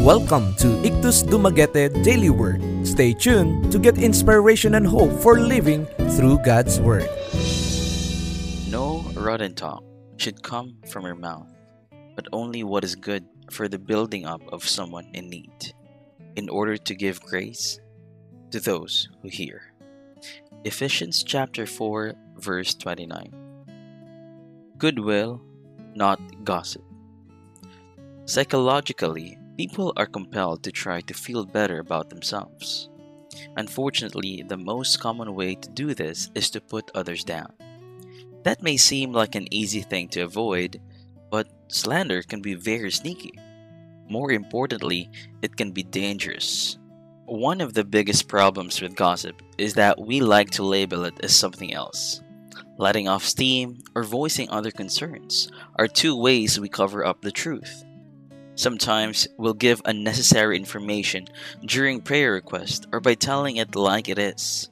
Welcome to Ictus Dumaguete Daily Word. Stay tuned to get inspiration and hope for living through God's Word. No rotten talk should come from your mouth, but only what is good for the building up of someone in need, in order to give grace to those who hear. Ephesians chapter 4 verse 29. Goodwill, not gossip. Psychologically, people are compelled to try to feel better about themselves. Unfortunately, the most common way to do this is to put others down. That may seem like an easy thing to avoid, but slander can be very sneaky. More importantly, it can be dangerous. One of the biggest problems with gossip is that we like to label it as something else. Letting off steam or voicing other concerns are two ways we cover up the truth. Sometimes we'll give unnecessary information during prayer request or by telling it like it is,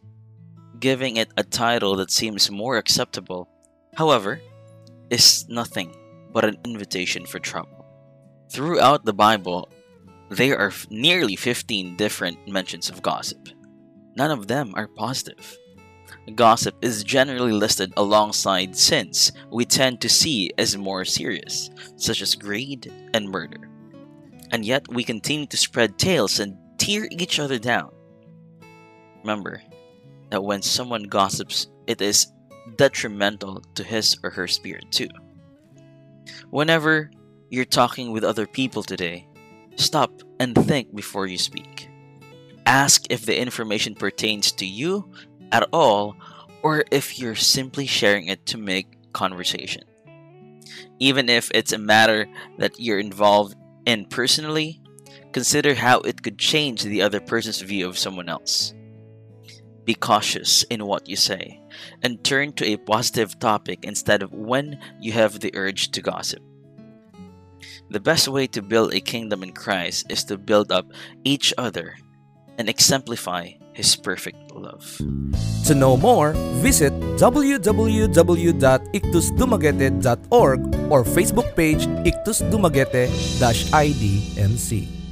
giving it a title that seems more acceptable, however, is nothing but an invitation for trouble. Throughout the Bible, there are nearly 15 different mentions of gossip. None of them are positive. Gossip is generally listed alongside sins we tend to see as more serious, such as greed and murder and yet we continue to spread tales and tear each other down. Remember that when someone gossips, it is detrimental to his or her spirit too. Whenever you're talking with other people today, stop and think before you speak. Ask if the information pertains to you at all or if you're simply sharing it to make conversation. Even if it's a matter that you're involved and personally, consider how it could change the other person's view of someone else. Be cautious in what you say and turn to a positive topic instead of when you have the urge to gossip. The best way to build a kingdom in Christ is to build up each other and exemplify His perfect love. To know more, visit www.ictusdumaguete.org or Facebook page Ictus Dumaguete-IDMC.